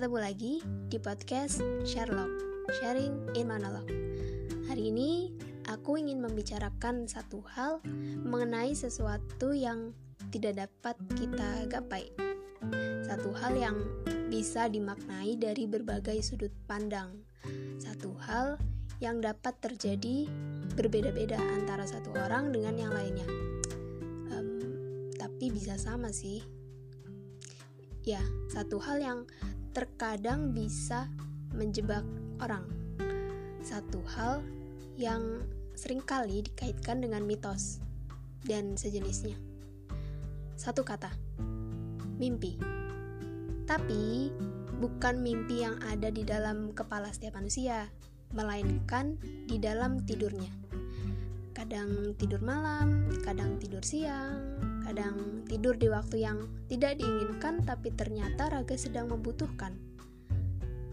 Ketemu lagi di podcast Sherlock, Sharing in Monologue. Hari ini aku ingin membicarakan satu hal mengenai sesuatu yang tidak dapat kita gapai. Satu hal yang bisa dimaknai dari berbagai sudut pandang. Satu hal yang dapat terjadi berbeda-beda antara satu orang dengan yang lainnya. Um, tapi bisa sama sih. Ya, satu hal yang terkadang bisa menjebak orang. Satu hal yang sering kali dikaitkan dengan mitos dan sejenisnya. Satu kata, mimpi. Tapi bukan mimpi yang ada di dalam kepala setiap manusia, melainkan di dalam tidurnya. Kadang tidur malam, kadang tidur siang, kadang tidur di waktu yang tidak diinginkan tapi ternyata raga sedang membutuhkan.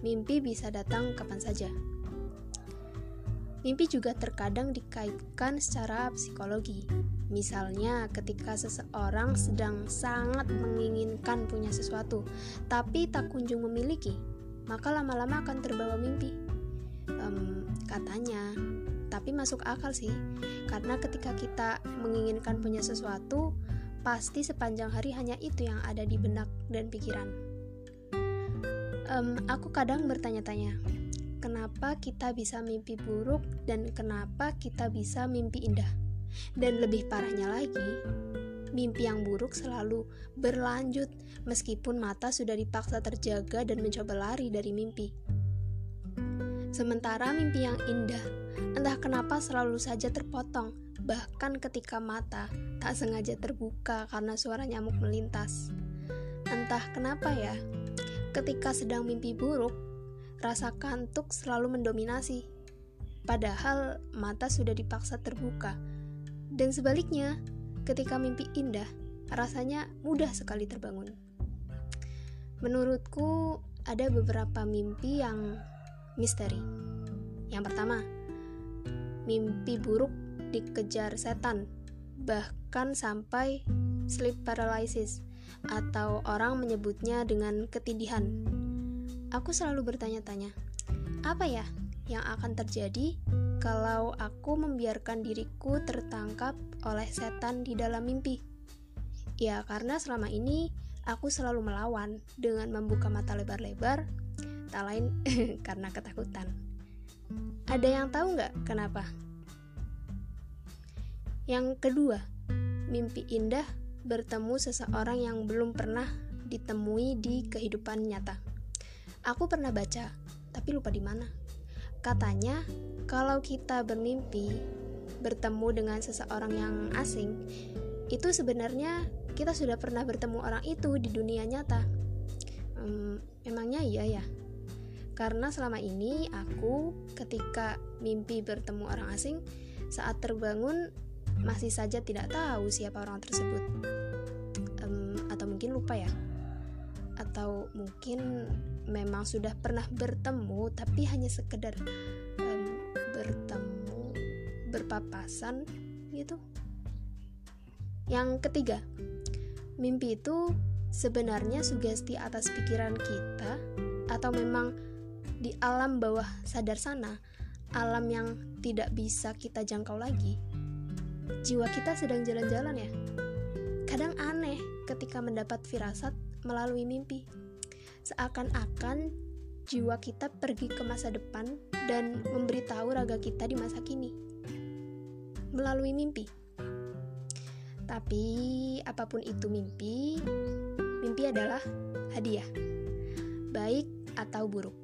Mimpi bisa datang kapan saja. Mimpi juga terkadang dikaitkan secara psikologi. Misalnya, ketika seseorang sedang sangat menginginkan punya sesuatu, tapi tak kunjung memiliki, maka lama-lama akan terbawa mimpi. Um, katanya, tapi masuk akal sih, karena ketika kita menginginkan punya sesuatu, pasti sepanjang hari hanya itu yang ada di benak dan pikiran. Um, aku kadang bertanya-tanya, kenapa kita bisa mimpi buruk dan kenapa kita bisa mimpi indah? Dan lebih parahnya lagi, mimpi yang buruk selalu berlanjut meskipun mata sudah dipaksa terjaga dan mencoba lari dari mimpi. Sementara mimpi yang indah, entah kenapa selalu saja terpotong bahkan ketika mata tak sengaja terbuka karena suara nyamuk melintas. Entah kenapa ya, ketika sedang mimpi buruk, rasa kantuk selalu mendominasi. Padahal mata sudah dipaksa terbuka. Dan sebaliknya, ketika mimpi indah, rasanya mudah sekali terbangun. Menurutku, ada beberapa mimpi yang misteri. Yang pertama, mimpi buruk dikejar setan, bahkan sampai sleep paralysis atau orang menyebutnya dengan ketidihan. Aku selalu bertanya-tanya, apa ya yang akan terjadi kalau aku membiarkan diriku tertangkap oleh setan di dalam mimpi? Ya, karena selama ini aku selalu melawan dengan membuka mata lebar-lebar, tak lain karena ketakutan. Ada yang tahu nggak kenapa? Yang kedua, mimpi indah bertemu seseorang yang belum pernah ditemui di kehidupan nyata. Aku pernah baca, tapi lupa di mana. Katanya, kalau kita bermimpi bertemu dengan seseorang yang asing, itu sebenarnya kita sudah pernah bertemu orang itu di dunia nyata. Hmm, emangnya iya ya? Karena selama ini aku ketika mimpi bertemu orang asing, saat terbangun masih saja tidak tahu siapa orang tersebut. Um, atau mungkin lupa ya. Atau mungkin memang sudah pernah bertemu tapi hanya sekedar um, bertemu berpapasan gitu. Yang ketiga mimpi itu sebenarnya sugesti atas pikiran kita atau memang di alam bawah sadar sana alam yang tidak bisa kita jangkau lagi jiwa kita sedang jalan-jalan ya. Kadang aneh ketika mendapat firasat melalui mimpi. Seakan-akan jiwa kita pergi ke masa depan dan memberitahu raga kita di masa kini. Melalui mimpi. Tapi apa pun itu mimpi, mimpi adalah hadiah. Baik atau buruk.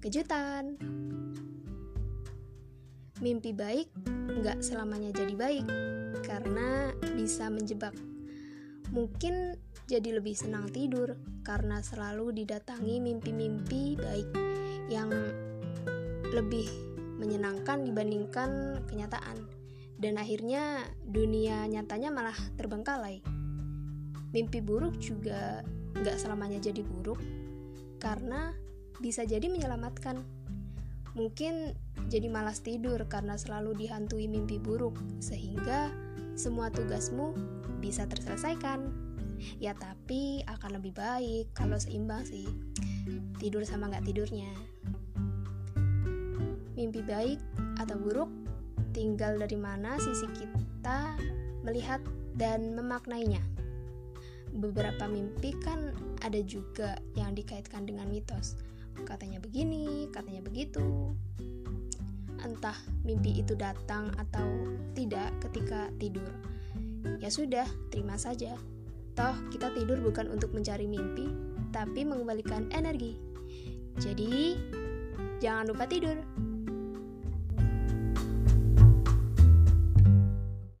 Kejutan. Mimpi baik nggak selamanya jadi baik karena bisa menjebak. Mungkin jadi lebih senang tidur karena selalu didatangi mimpi-mimpi baik yang lebih menyenangkan dibandingkan kenyataan. Dan akhirnya dunia nyatanya malah terbengkalai. Mimpi buruk juga nggak selamanya jadi buruk karena bisa jadi menyelamatkan. Mungkin jadi malas tidur karena selalu dihantui mimpi buruk, sehingga semua tugasmu bisa terselesaikan. Ya, tapi akan lebih baik kalau seimbang sih. tidur sama nggak tidurnya. Mimpi baik atau buruk tinggal dari mana sisi kita melihat dan memaknainya. Beberapa mimpi kan ada juga yang dikaitkan dengan mitos. Katanya begini, katanya begitu. Entah mimpi itu datang atau tidak ketika tidur. Ya sudah, terima saja. Toh, kita tidur bukan untuk mencari mimpi, tapi mengembalikan energi. Jadi, jangan lupa tidur.